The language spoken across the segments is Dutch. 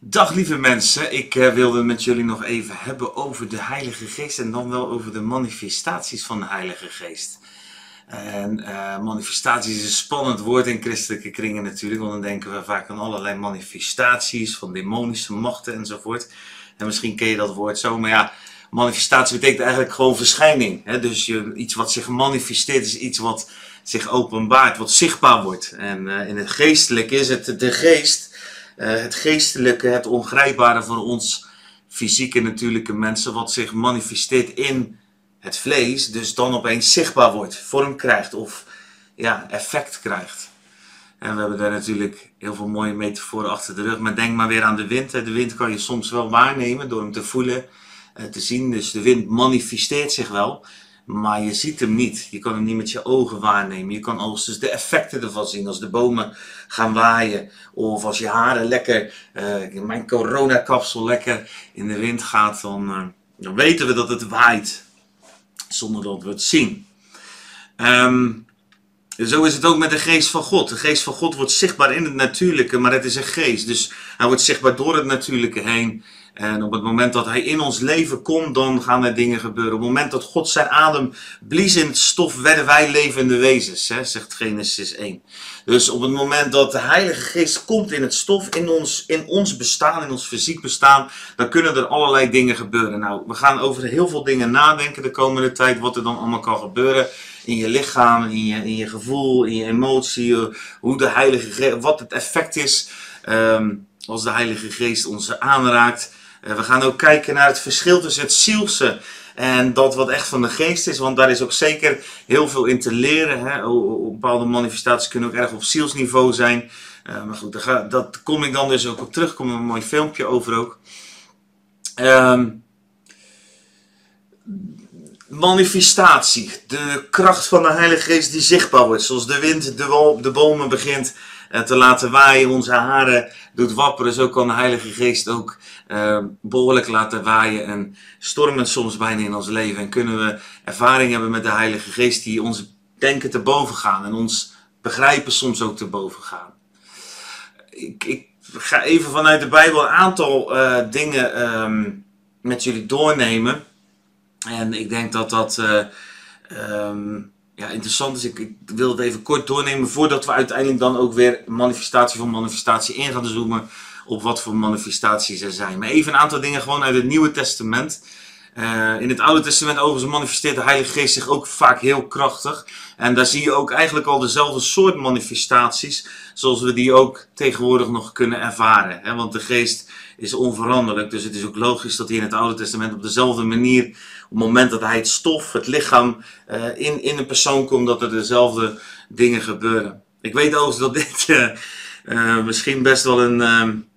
Dag lieve mensen, ik uh, wilde met jullie nog even hebben over de Heilige Geest en dan wel over de manifestaties van de Heilige Geest. En uh, manifestaties is een spannend woord in christelijke kringen natuurlijk, want dan denken we vaak aan allerlei manifestaties van demonische machten enzovoort. En misschien ken je dat woord zo, maar ja, manifestatie betekent eigenlijk gewoon verschijning. Hè? Dus je, iets wat zich manifesteert is iets wat zich openbaart, wat zichtbaar wordt. En uh, in het geestelijk is het de geest het geestelijke, het ongrijpbare voor ons fysieke natuurlijke mensen, wat zich manifesteert in het vlees, dus dan opeens zichtbaar wordt, vorm krijgt of ja, effect krijgt. En we hebben daar natuurlijk heel veel mooie metaforen achter de rug. Maar denk maar weer aan de wind. De wind kan je soms wel waarnemen door hem te voelen, eh, te zien. Dus de wind manifesteert zich wel. Maar je ziet hem niet. Je kan hem niet met je ogen waarnemen. Je kan hoogstens de effecten ervan zien. Als de bomen gaan waaien. Of als je haren lekker, uh, mijn coronakapsel lekker in de wind gaat. Dan, uh, dan weten we dat het waait. Zonder dat we het zien. Um, zo is het ook met de geest van God. De geest van God wordt zichtbaar in het natuurlijke, maar het is een geest. Dus hij wordt zichtbaar door het natuurlijke heen. En op het moment dat hij in ons leven komt, dan gaan er dingen gebeuren. Op het moment dat God zijn adem blies in het stof, werden wij levende wezens, hè, zegt Genesis 1. Dus op het moment dat de Heilige Geest komt in het stof, in ons, in ons bestaan, in ons fysiek bestaan, dan kunnen er allerlei dingen gebeuren. Nou, we gaan over heel veel dingen nadenken de komende tijd, wat er dan allemaal kan gebeuren in je lichaam, in je, in je gevoel, in je emotie, hoe de Heilige Geest, wat het effect is um, als de Heilige Geest ons aanraakt. Uh, we gaan ook kijken naar het verschil tussen het zielse en dat wat echt van de geest is, want daar is ook zeker heel veel in te leren. Hè? Bepaalde manifestaties kunnen ook erg op zielsniveau zijn. Uh, maar goed, daar, dat kom ik dan dus ook op terug. Kom een mooi filmpje over ook. Um, manifestatie. De kracht van de Heilige Geest die zichtbaar wordt. Zoals de wind de, de bomen begint te laten waaien, onze haren doet wapperen. Zo kan de Heilige Geest ook uh, behoorlijk laten waaien. En stormen soms bijna in ons leven. En kunnen we ervaring hebben met de Heilige Geest die ons denken te boven gaan. En ons begrijpen soms ook te boven gaan. Ik, ik ga even vanuit de Bijbel een aantal uh, dingen um, met jullie doornemen. En ik denk dat dat um, ja, interessant is. Ik, wil het even kort doornemen voordat we uiteindelijk dan ook weer manifestatie voor manifestatie in gaan zoomen op wat voor manifestaties er zijn. Maar even een aantal dingen gewoon uit het Nieuwe Testament. Uh, in het Oude Testament overigens manifesteert de Heilige Geest zich ook vaak heel krachtig. En daar zie je ook eigenlijk al dezelfde soort manifestaties zoals we die ook tegenwoordig nog kunnen ervaren. Hè? Want de Geest is onveranderlijk, dus het is ook logisch dat hij in het Oude Testament op dezelfde manier, op het moment dat hij het stof, het lichaam, uh, in, in een persoon komt, dat er dezelfde dingen gebeuren. Ik weet overigens dat dit uh, misschien best wel een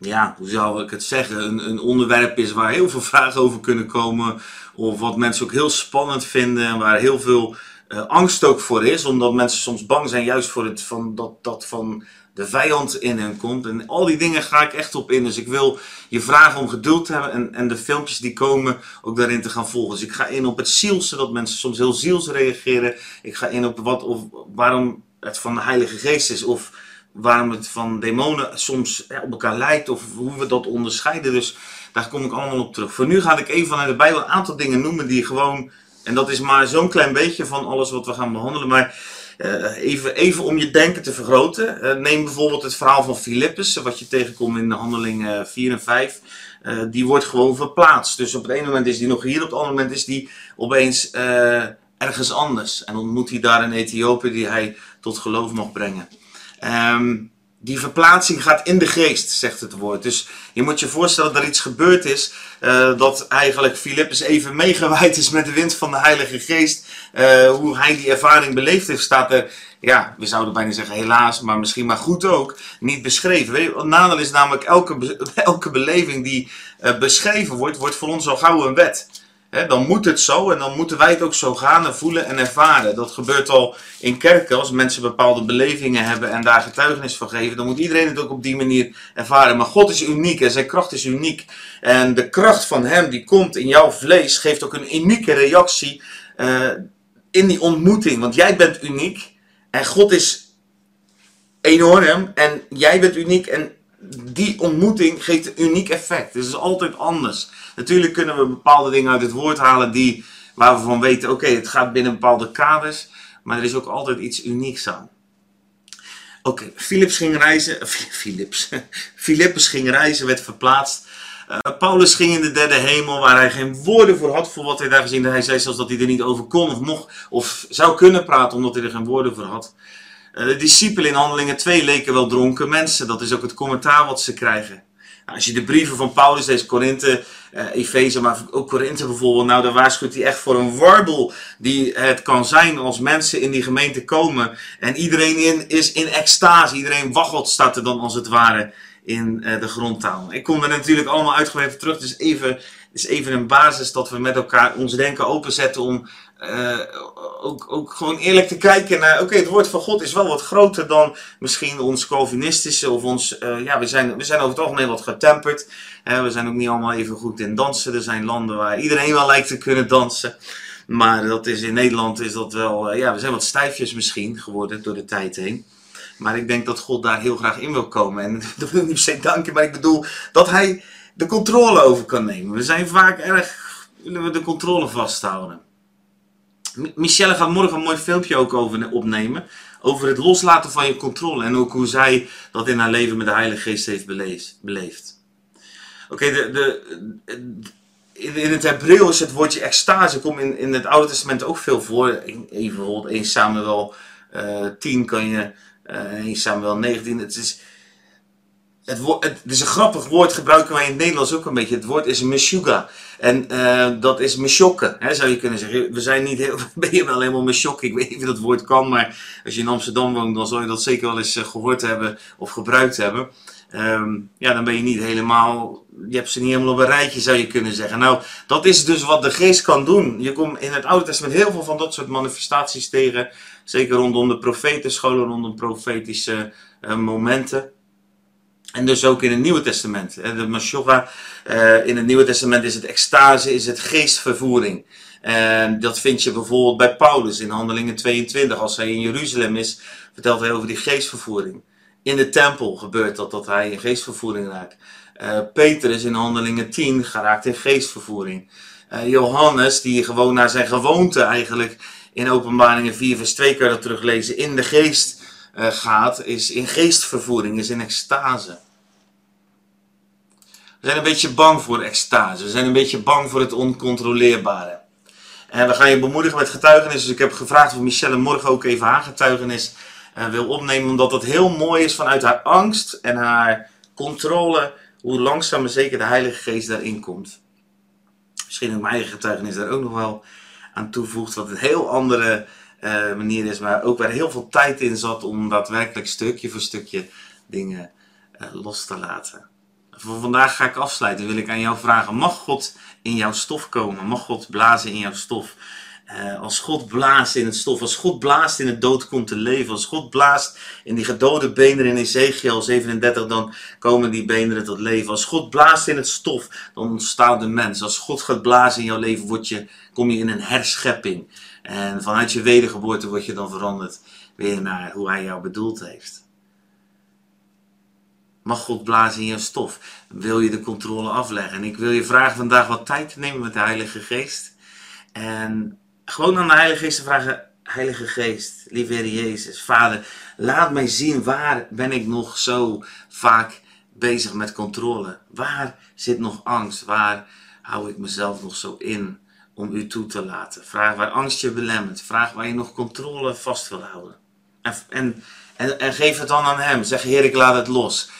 ja, hoe zou ik het zeggen, een, een, onderwerp is waar heel veel vragen over kunnen komen. Of wat mensen ook heel spannend vinden en waar heel veel uh, angst ook voor is. Omdat mensen soms bang zijn juist voor het van, dat, dat van de vijand in hen komt. En al die dingen ga ik echt op in. Dus ik wil je vragen om geduld te hebben en, en de filmpjes die komen ook daarin te gaan volgen. Dus ik ga in op het ziels, zodat mensen soms heel ziels reageren. Ik ga in op wat of waarom het van de Heilige Geest is. Of waarom het van demonen soms op elkaar lijkt of hoe we dat onderscheiden. Dus daar kom ik allemaal op terug. Voor nu ga ik even vanuit de Bijbel een aantal dingen noemen die gewoon, en dat is maar zo'n klein beetje van alles wat we gaan behandelen, maar uh, even, even om je denken te vergroten. Uh, neem bijvoorbeeld het verhaal van Filippus, wat je tegenkomt in de handeling uh, 4 en 5. Uh, die wordt gewoon verplaatst. Dus op het ene moment is die nog hier, op het andere moment is die opeens ergens anders. En ontmoet hij daar een Ethiopië die hij tot geloof mag brengen. Um, die verplaatsing gaat in de geest, zegt het woord. Dus je moet je voorstellen dat er iets gebeurd is. Uh, dat eigenlijk Filippus even meegewaaid is met de wind van de Heilige Geest. Uh, hoe hij die ervaring beleefd heeft, staat er, ja, we zouden bijna zeggen helaas, maar misschien maar goed ook, niet beschreven. Weet je, nadeel is namelijk elke, elke beleving die uh, beschreven wordt, wordt voor ons al gauw een wet. Dan moet het zo en dan moeten wij het ook zo gaan en voelen en ervaren. Dat gebeurt al in kerken. Als mensen bepaalde belevingen hebben en daar getuigenis van geven, dan moet iedereen het ook op die manier ervaren. Maar God is uniek en zijn kracht is uniek. En de kracht van Hem die komt in jouw vlees geeft ook een unieke reactie uh, in die ontmoeting. Want jij bent uniek en God is enorm en jij bent uniek en die ontmoeting geeft een uniek effect. Het is altijd anders. Natuurlijk kunnen we bepaalde dingen uit het woord halen die, waar we van weten, oké, het gaat binnen bepaalde kaders. Maar er is ook altijd iets unieks aan. Oké, Philips ging reizen. Philips. Philippus ging reizen, werd verplaatst. Uh, Paulus ging in de derde hemel, waar hij geen woorden voor had voor wat hij daar gezien had. Hij zei zelfs dat hij er niet over kon of mocht, of zou kunnen praten, omdat hij er geen woorden voor had. Uh, de discipelen in Handelingen 2 leken wel dronken mensen. Dat is ook het commentaar wat ze krijgen. Nou, als je de brieven van Paulus leest, Korinthe, uh, Efeze, maar ook Korinthe bijvoorbeeld, nou daar waarschuwt hij echt voor een warbel die het kan zijn als mensen in die gemeente komen. En iedereen in, is in extase, iedereen waggelt staat er dan als het ware in uh, de grondtaal. Ik kom er natuurlijk allemaal uitgebreid terug, dus even, is even een basis dat we met elkaar ons denken openzetten om uh, ook, ook gewoon eerlijk te kijken naar, oké, het woord van God is wel wat groter dan misschien ons Calvinistische of ons, uh, ja, we zijn, we zijn over het algemeen wat getemperd. We zijn ook niet allemaal even goed in dansen. Er zijn landen waar iedereen wel lijkt te kunnen dansen. Maar dat is in Nederland is dat wel, ja, we zijn wat stijfjes misschien geworden door de tijd heen. Maar ik denk dat God daar heel graag in wil komen. En dat wil ik niet per se danken, maar ik bedoel dat hij de controle over kan nemen. We zijn vaak erg, willen we de controle vasthouden. Michelle gaat morgen een mooi filmpje ook over opnemen. Over het loslaten van je controle. En ook hoe zij dat in haar leven met de Heilige Geest heeft beleefd. Oké, de, de, in, het Hebreeuws het woordje extase komt in, in het Oude Testament ook veel voor. Even bijvoorbeeld 1 Samuel uh, 10 kan je, uh, 1 Samuel 19. Het is, het, het, is een grappig woord, gebruiken wij in het Nederlands ook een beetje. Het woord is meshuga. En uh, dat is meshokken, zou je kunnen zeggen. We zijn niet heel, ben je wel helemaal meshokken. Ik weet niet of dat woord kan, maar als je in Amsterdam woont, dan zal je dat zeker wel eens uh, gehoord hebben of gebruikt hebben. Um, ja, dan ben je niet helemaal, je hebt ze niet helemaal op een rijtje, zou je kunnen zeggen. Nou, dat is dus wat de geest kan doen. Je komt in het Oude Testament heel veel van dat soort manifestaties tegen. Zeker rondom de profetenscholen, rondom profetische uh, momenten. En dus ook in het Nieuwe Testament. De Mashoga uh, in het Nieuwe Testament is het extase, is het geestvervoering. En dat vind je bijvoorbeeld bij Paulus in Handelingen 22. Als hij in Jeruzalem is, vertelt hij over die geestvervoering. In de tempel gebeurt dat, dat hij in geestvervoering raakt. Uh, Petrus in Handelingen 10 geraakt in geestvervoering. Uh, Johannes, die gewoon naar zijn gewoonte eigenlijk in Openbaringen 4 vers 2 kan dat teruglezen, in de geest uh, gaat, is in geestvervoering, is in extase. We zijn een beetje bang voor extase. We zijn een beetje bang voor het oncontroleerbare. En we gaan je bemoedigen met getuigenis. Dus ik heb gevraagd of Michelle morgen ook even haar getuigenis uh, wil opnemen. Omdat het heel mooi is vanuit haar angst en haar controle. Hoe langzaam maar zeker de Heilige Geest daarin komt. Misschien ook mijn eigen getuigenis daar ook nog wel aan toevoegt. Wat een heel andere uh, manier is, maar ook waar heel veel tijd in zat om daadwerkelijk stukje voor stukje dingen uh, los te laten. Voor vandaag ga ik afsluiten. Wil ik aan jou vragen: mag God in jouw stof komen? Mag God blazen in jouw stof? Uh, als God blaast in het stof, als God blaast in het dood komt te leven, als God blaast in die gedode beenderen in Ezekiel 37, dan komen die beenderen tot leven. Als God blaast in het stof, dan ontstaat de mens. Als God gaat blazen in jouw leven, word je, kom je in een herschepping. En vanuit je wedergeboorte word je dan veranderd weer naar hoe hij jou bedoeld heeft. Mag God blazen in je stof? Wil je de controle afleggen? En ik wil je vragen vandaag wat tijd te nemen met de Heilige Geest. En gewoon aan de Heilige Geest te vragen: Heilige Geest, lieve Heer Jezus, Vader, laat mij zien waar ben ik nog zo vaak bezig met controle? Waar zit nog angst? Waar hou ik mezelf nog zo in? Om u toe te laten. Vraag waar angst je belemmert. Vraag waar je nog controle vast wil houden. En, en, en, en, geef het dan aan hem. Zeg, Heer, ik laat het los.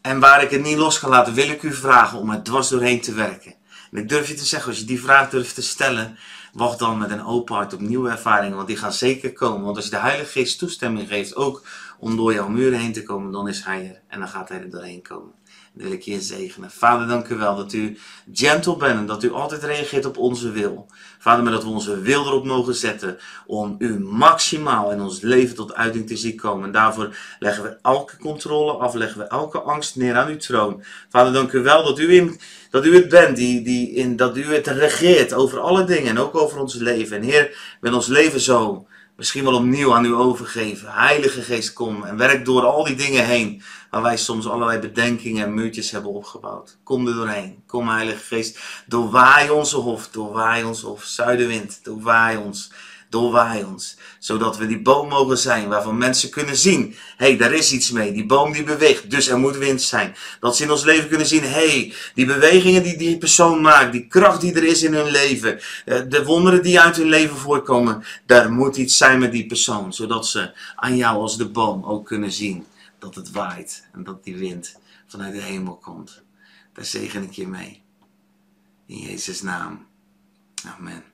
En waar ik het niet los kan laten, wil ik u vragen om het dwars doorheen te werken. En ik durf je te zeggen, als je die vraag durft te stellen, wacht dan met een open hart op nieuwe ervaringen, want die gaan zeker komen. Want als je de Heilige Geest toestemming geeft, ook om door jouw muren heen te komen, dan is Hij er en dan gaat Hij er doorheen komen wil ik je zegenen. Vader, dank u wel dat u gentle bent en dat u altijd reageert op onze wil. Vader, maar dat we onze wil erop mogen zetten om u maximaal in ons leven tot uiting te zien komen. En daarvoor leggen we elke controle af, leggen we elke angst neer aan uw troon. Vader, dank u wel dat u, in, dat u het bent, die, die in, dat u het regeert over alle dingen en ook over ons leven. En Heer, wil ons leven zo misschien wel opnieuw aan u overgeven. Heilige Geest, kom en werk door al die dingen heen waar wij soms allerlei bedenkingen en muurtjes hebben opgebouwd. Kom er doorheen. Kom, Heilige Geest, doorwaai onze hof, doorwaai ons hof. Zuidenwind, doorwaai ons doorwaai ons. Zodat we die boom mogen zijn waarvan mensen kunnen zien. Hé, hey, daar is iets mee. Die boom die beweegt, dus er moet wind zijn. Dat ze in ons leven kunnen zien. Hé, hey, die bewegingen die die persoon maakt. Die kracht die er is in hun leven. Eh, de wonderen die uit hun leven voorkomen. Daar moet iets zijn met die persoon. Zodat ze aan jou als de boom ook kunnen zien. Dat het waait. En dat die wind vanuit de hemel komt. Daar zegen ik je mee. In Jezus' naam. Amen.